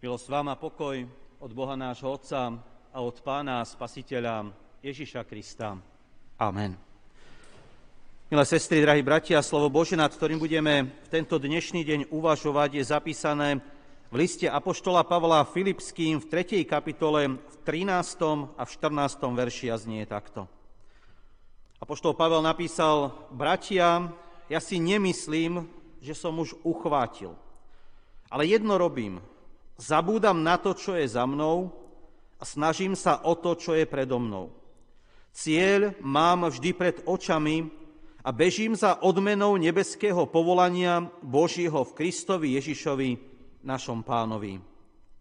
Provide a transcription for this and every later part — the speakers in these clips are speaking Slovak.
Milosť vám a pokoj od Boha nášho Otca a od Pána Spasiteľa Ježiša Krista. Amen. Milé sestry, drahí bratia, slovo Bože, nad ktorým budeme v tento dnešný deň uvažovať, je zapísané v liste Apoštola Pavla Filipským v 3. kapitole v 13. a v 14. verši a znie takto. Apoštol Pavel napísal, bratia, ja si nemyslím, že som už uchvátil, ale jedno robím, Zabúdam na to, čo je za mnou a snažím sa o to, čo je predo mnou. Cieľ mám vždy pred očami a bežím za odmenou nebeského povolania Božího v Kristovi Ježišovi, našom pánovi.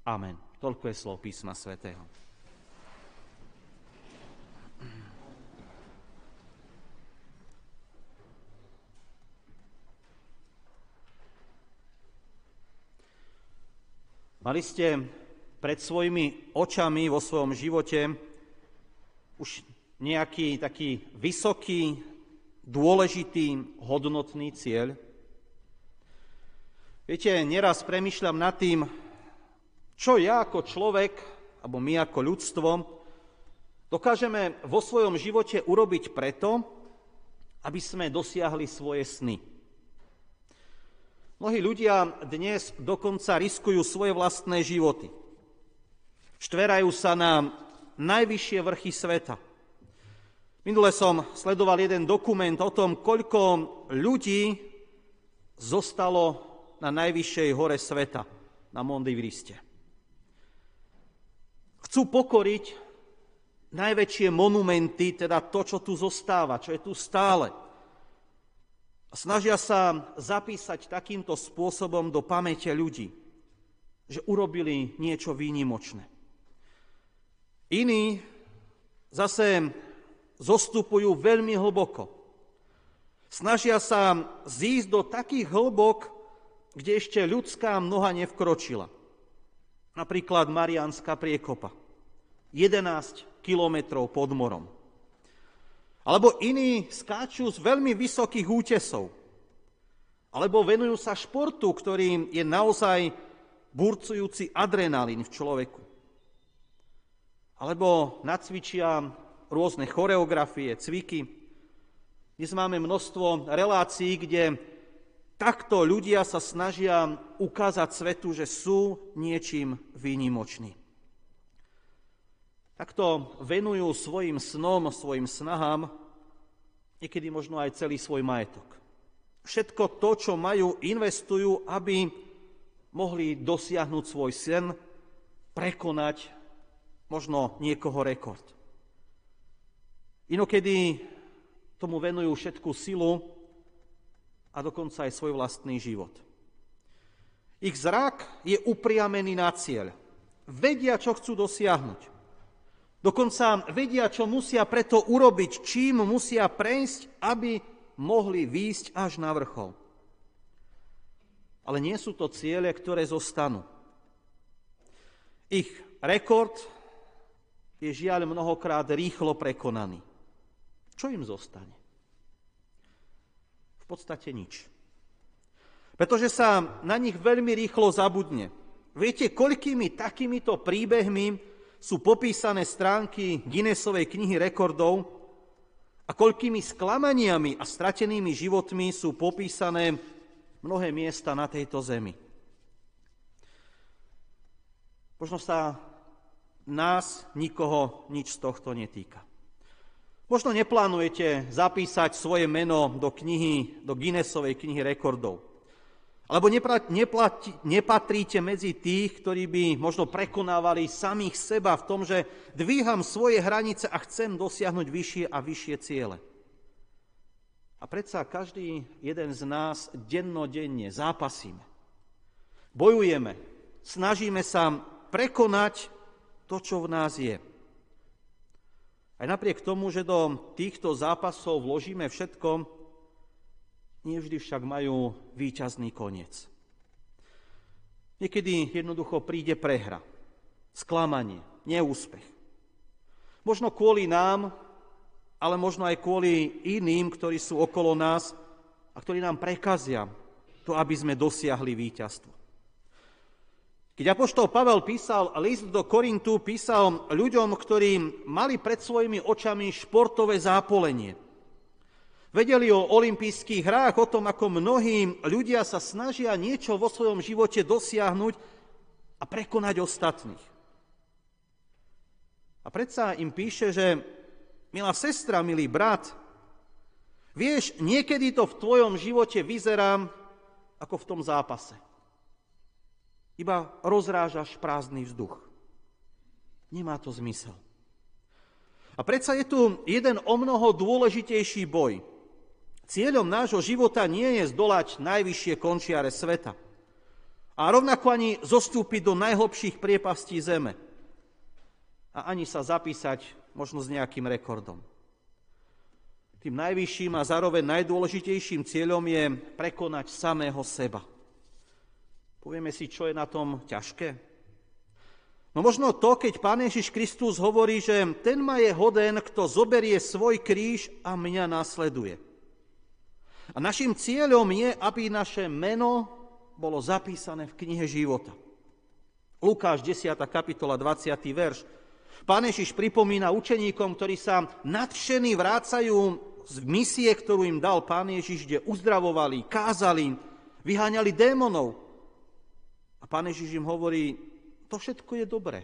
Amen. Toľko je slov písma svätého. Mali ste pred svojimi očami vo svojom živote už nejaký taký vysoký, dôležitý, hodnotný cieľ? Viete, neraz premyšľam nad tým, čo ja ako človek, alebo my ako ľudstvo, dokážeme vo svojom živote urobiť preto, aby sme dosiahli svoje sny. Mnohí ľudia dnes dokonca riskujú svoje vlastné životy. Štverajú sa na najvyššie vrchy sveta. Minule som sledoval jeden dokument o tom, koľko ľudí zostalo na najvyššej hore sveta, na Mondivriste. Chcú pokoriť najväčšie monumenty, teda to, čo tu zostáva, čo je tu stále – snažia sa zapísať takýmto spôsobom do pamäte ľudí, že urobili niečo výnimočné. Iní zase zostupujú veľmi hlboko. Snažia sa zísť do takých hlbok, kde ešte ľudská mnoha nevkročila. Napríklad Mariánska priekopa. 11 kilometrov pod morom. Alebo iní skáču z veľmi vysokých útesov. Alebo venujú sa športu, ktorým je naozaj burcujúci adrenalín v človeku. Alebo nacvičia rôzne choreografie, cviky. Dnes máme množstvo relácií, kde takto ľudia sa snažia ukázať svetu, že sú niečím výnimoční takto venujú svojim snom, svojim snahám, niekedy možno aj celý svoj majetok. Všetko to, čo majú, investujú, aby mohli dosiahnuť svoj sen, prekonať možno niekoho rekord. Inokedy tomu venujú všetku silu a dokonca aj svoj vlastný život. Ich zrak je upriamený na cieľ. Vedia, čo chcú dosiahnuť. Dokonca vedia, čo musia preto urobiť, čím musia prejsť, aby mohli výjsť až na vrchol. Ale nie sú to ciele, ktoré zostanú. Ich rekord je žiaľ mnohokrát rýchlo prekonaný. Čo im zostane? V podstate nič. Pretože sa na nich veľmi rýchlo zabudne. Viete, koľkými takýmito príbehmi sú popísané stránky Guinnessovej knihy rekordov a koľkými sklamaniami a stratenými životmi sú popísané mnohé miesta na tejto zemi. Možno sa nás, nikoho, nič z tohto netýka. Možno neplánujete zapísať svoje meno do knihy, do Guinnessovej knihy rekordov. Alebo nepatríte medzi tých, ktorí by možno prekonávali samých seba v tom, že dvíham svoje hranice a chcem dosiahnuť vyššie a vyššie ciele. A predsa každý jeden z nás dennodenne zápasíme. Bojujeme, snažíme sa prekonať to, čo v nás je. Aj napriek tomu, že do týchto zápasov vložíme všetko, nevždy však majú výťazný koniec. Niekedy jednoducho príde prehra, sklamanie, neúspech. Možno kvôli nám, ale možno aj kvôli iným, ktorí sú okolo nás a ktorí nám prekazia to, aby sme dosiahli víťazstvo. Keď Apoštol Pavel písal list do Korintu, písal ľuďom, ktorí mali pred svojimi očami športové zápolenie. Vedeli o olympijských hrách, o tom, ako mnohí ľudia sa snažia niečo vo svojom živote dosiahnuť a prekonať ostatných. A predsa im píše, že milá sestra, milý brat, vieš, niekedy to v tvojom živote vyzerá ako v tom zápase iba rozrážaš prázdny vzduch. Nemá to zmysel. A predsa je tu jeden o mnoho dôležitejší boj. Cieľom nášho života nie je zdolať najvyššie končiare sveta. A rovnako ani zostúpiť do najhlbších priepastí zeme. A ani sa zapísať možno s nejakým rekordom. Tým najvyšším a zároveň najdôležitejším cieľom je prekonať samého seba. Povieme si, čo je na tom ťažké? No možno to, keď Pán Ježiš Kristus hovorí, že ten ma je hoden, kto zoberie svoj kríž a mňa nasleduje. A našim cieľom je, aby naše meno bolo zapísané v knihe života. Lukáš 10. kapitola 20. verš. Pán Ježiš pripomína učeníkom, ktorí sa nadšení vrácajú z misie, ktorú im dal Pán Ježiš, kde uzdravovali, kázali, vyháňali démonov. A pán Ježiš im hovorí, to všetko je dobré.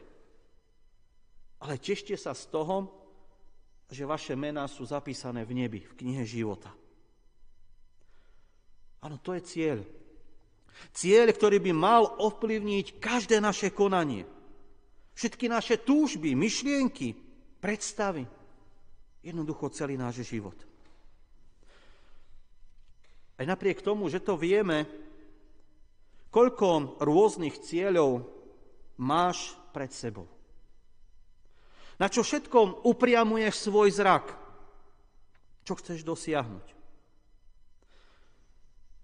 Ale tešte sa z toho, že vaše mená sú zapísané v nebi, v knihe života. Áno, to je cieľ. Cieľ, ktorý by mal ovplyvniť každé naše konanie. Všetky naše túžby, myšlienky, predstavy. Jednoducho celý náš život. Aj napriek tomu, že to vieme, Koľko rôznych cieľov máš pred sebou? Na čo všetko upriamuješ svoj zrak? Čo chceš dosiahnuť?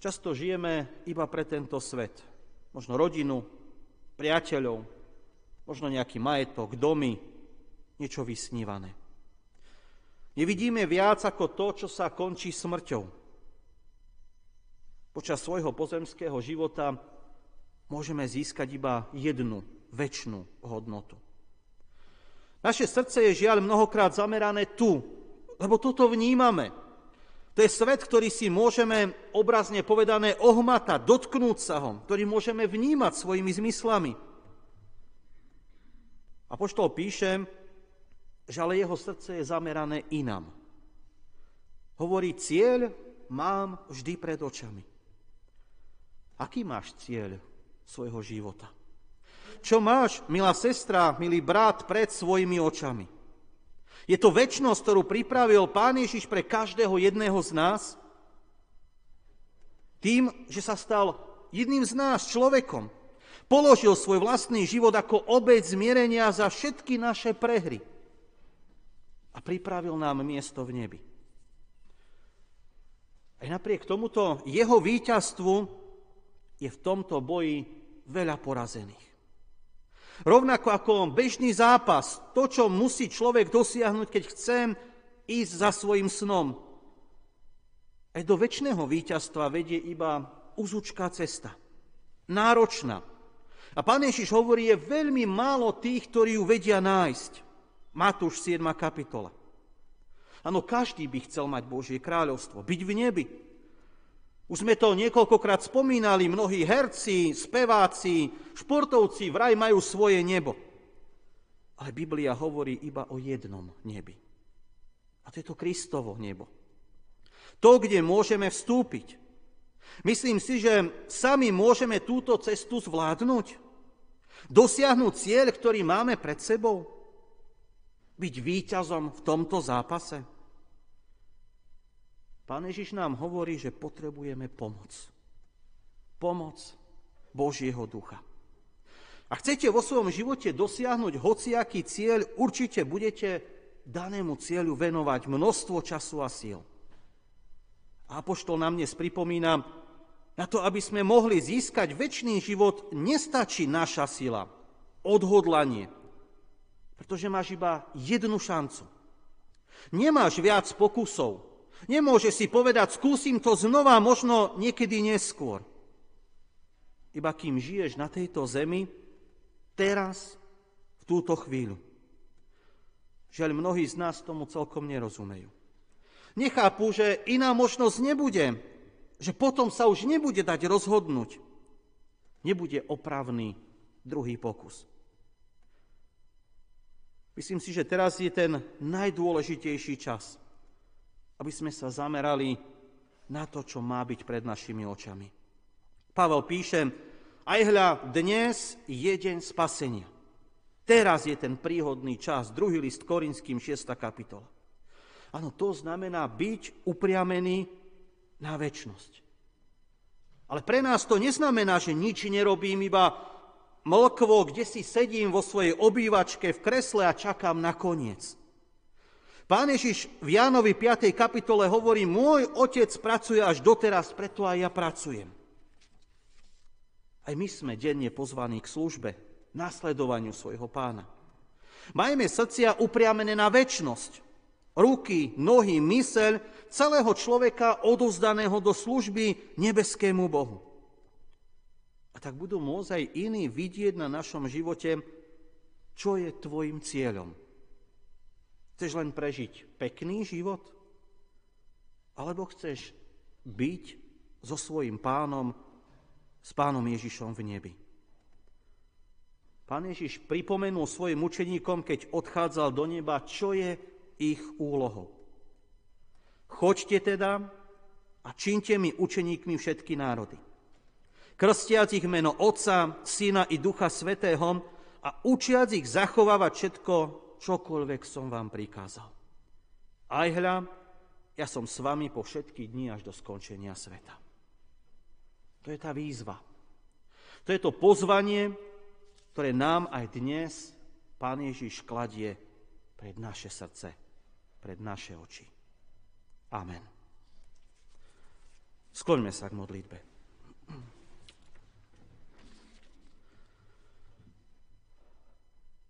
Často žijeme iba pre tento svet. Možno rodinu, priateľov, možno nejaký majetok, domy, niečo vysnívané. Nevidíme viac ako to, čo sa končí smrťou. Počas svojho pozemského života môžeme získať iba jednu väčšnú hodnotu. Naše srdce je žiaľ mnohokrát zamerané tu, lebo toto vnímame. To je svet, ktorý si môžeme obrazne povedané ohmatať, dotknúť sa ho, ktorý môžeme vnímať svojimi zmyslami. A poštol píše, že ale jeho srdce je zamerané inam. Hovorí, cieľ mám vždy pred očami. Aký máš cieľ svojho života. Čo máš, milá sestra, milý brat, pred svojimi očami? Je to väčnosť, ktorú pripravil Pán Ježiš pre každého jedného z nás? Tým, že sa stal jedným z nás, človekom. Položil svoj vlastný život ako obeď zmierenia za všetky naše prehry. A pripravil nám miesto v nebi. Aj napriek tomuto jeho víťazstvu je v tomto boji veľa porazených. Rovnako ako bežný zápas, to, čo musí človek dosiahnuť, keď chce ísť za svojim snom. Aj do väčšného víťazstva vedie iba uzučká cesta. Náročná. A pán Ježiš hovorí, je veľmi málo tých, ktorí ju vedia nájsť. Matúš 7. kapitola. Áno, každý by chcel mať Božie kráľovstvo, byť v nebi. Už sme to niekoľkokrát spomínali, mnohí herci, speváci, športovci vraj majú svoje nebo. Ale Biblia hovorí iba o jednom nebi. A to je to Kristovo nebo. To, kde môžeme vstúpiť. Myslím si, že sami môžeme túto cestu zvládnuť. Dosiahnuť cieľ, ktorý máme pred sebou. Byť víťazom v tomto zápase. Pán Ježiš nám hovorí, že potrebujeme pomoc. Pomoc Božieho ducha. A chcete vo svojom živote dosiahnuť hociaký cieľ, určite budete danému cieľu venovať množstvo času a síl. A Apoštol nám dnes pripomína, na to, aby sme mohli získať väčší život, nestačí naša sila, odhodlanie, pretože máš iba jednu šancu. Nemáš viac pokusov, Nemôže si povedať, skúsim to znova, možno niekedy neskôr. Iba kým žiješ na tejto zemi, Teraz, v túto chvíľu. Žiaľ, mnohí z nás tomu celkom nerozumejú. Nechápu, že iná možnosť nebude, že potom sa už nebude dať rozhodnúť. Nebude opravný druhý pokus. Myslím si, že teraz je ten najdôležitejší čas, aby sme sa zamerali na to, čo má byť pred našimi očami. Pavel píše, aj hľa, dnes je deň spasenia. Teraz je ten príhodný čas, druhý list Korinským, 6. kapitola. Áno, to znamená byť upriamený na väčnosť. Ale pre nás to neznamená, že nič nerobím, iba mlkvo, kde si sedím vo svojej obývačke v kresle a čakám na koniec. Pán Ježiš v Jánovi 5. kapitole hovorí, môj otec pracuje až doteraz, preto aj ja pracujem. Aj my sme denne pozvaní k službe, nasledovaniu svojho pána. Majme srdcia upriamené na väčnosť. Ruky, nohy, myseľ celého človeka odozdaného do služby nebeskému Bohu. A tak budú môcť aj iní vidieť na našom živote, čo je tvojim cieľom. Chceš len prežiť pekný život? Alebo chceš byť so svojím pánom, s pánom Ježišom v nebi? Pán Ježiš pripomenul svojim učeníkom, keď odchádzal do neba, čo je ich úlohou. Choďte teda a činte mi učeníkmi všetky národy. Krstiac ich meno Otca, Syna i Ducha Svetého a učiac ich zachovávať všetko, čokoľvek som vám prikázal. Aj hľa, ja som s vami po všetky dni až do skončenia sveta. To je tá výzva. To je to pozvanie, ktoré nám aj dnes Pán Ježiš kladie pred naše srdce, pred naše oči. Amen. Skloňme sa k modlitbe.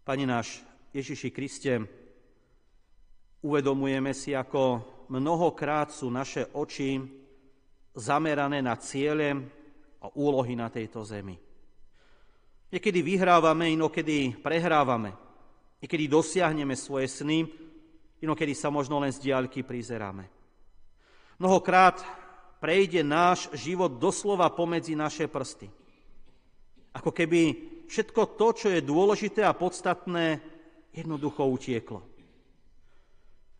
Pani náš Ježiši Kriste, uvedomujeme si, ako mnohokrát sú naše oči zamerané na ciele a úlohy na tejto zemi. Niekedy vyhrávame, inokedy prehrávame. Niekedy dosiahneme svoje sny, inokedy sa možno len z diaľky prizeráme. Mnohokrát prejde náš život doslova pomedzi naše prsty. Ako keby všetko to, čo je dôležité a podstatné, jednoducho utieklo.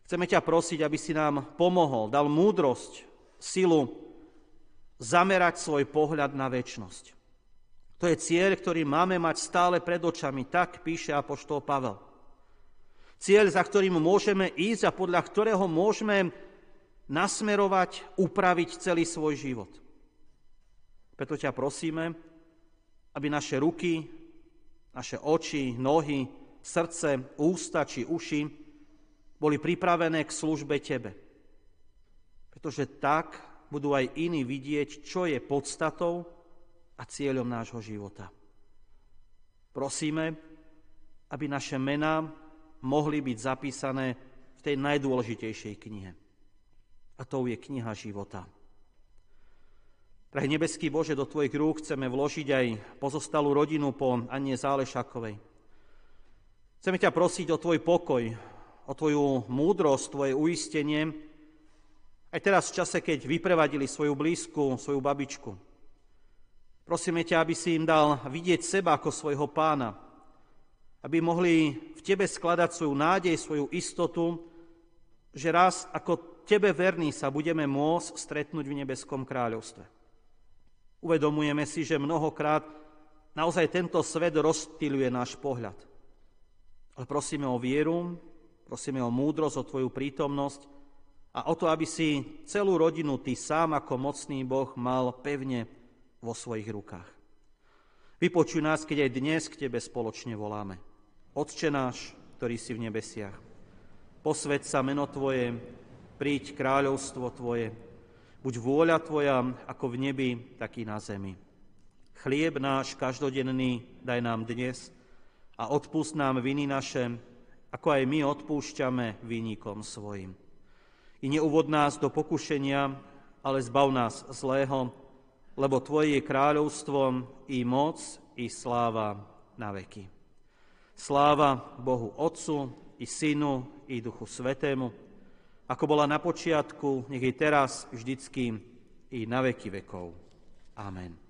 Chceme ťa prosiť, aby si nám pomohol, dal múdrosť, silu zamerať svoj pohľad na väčnosť. To je cieľ, ktorý máme mať stále pred očami, tak píše apoštol Pavel. Cieľ, za ktorým môžeme ísť a podľa ktorého môžeme nasmerovať, upraviť celý svoj život. Preto ťa prosíme, aby naše ruky, naše oči, nohy, srdce, ústa či uši boli pripravené k službe Tebe. Pretože tak budú aj iní vidieť, čo je podstatou a cieľom nášho života. Prosíme, aby naše mená mohli byť zapísané v tej najdôležitejšej knihe. A to je kniha života. Pre nebeský Bože, do Tvojich rúk chceme vložiť aj pozostalú rodinu po Anne Zálešakovej. Chceme ťa prosiť o Tvoj pokoj, o Tvoju múdrosť, Tvoje uistenie, aj teraz v čase, keď vyprevadili svoju blízku, svoju babičku. Prosíme ťa, aby si im dal vidieť seba ako svojho pána, aby mohli v tebe skladať svoju nádej, svoju istotu, že raz ako tebe verní sa budeme môcť stretnúť v nebeskom kráľovstve. Uvedomujeme si, že mnohokrát naozaj tento svet rozstýluje náš pohľad. Ale prosíme o vieru, prosíme o múdrosť, o Tvoju prítomnosť a o to, aby si celú rodinu Ty sám ako mocný Boh mal pevne vo svojich rukách. Vypočuj nás, keď aj dnes k Tebe spoločne voláme. Otče náš, ktorý si v nebesiach, posved sa meno Tvoje, príď kráľovstvo Tvoje, buď vôľa Tvoja ako v nebi, tak i na zemi. Chlieb náš každodenný daj nám dnes a odpust nám viny naše, ako aj my odpúšťame vinníkom svojim. I neuvod nás do pokušenia, ale zbav nás zlého, lebo Tvoje je kráľovstvo i moc i sláva na veky. Sláva Bohu Otcu i Synu i Duchu Svetému, ako bola na počiatku, nech je teraz, vždycky i na veky vekov. Amen.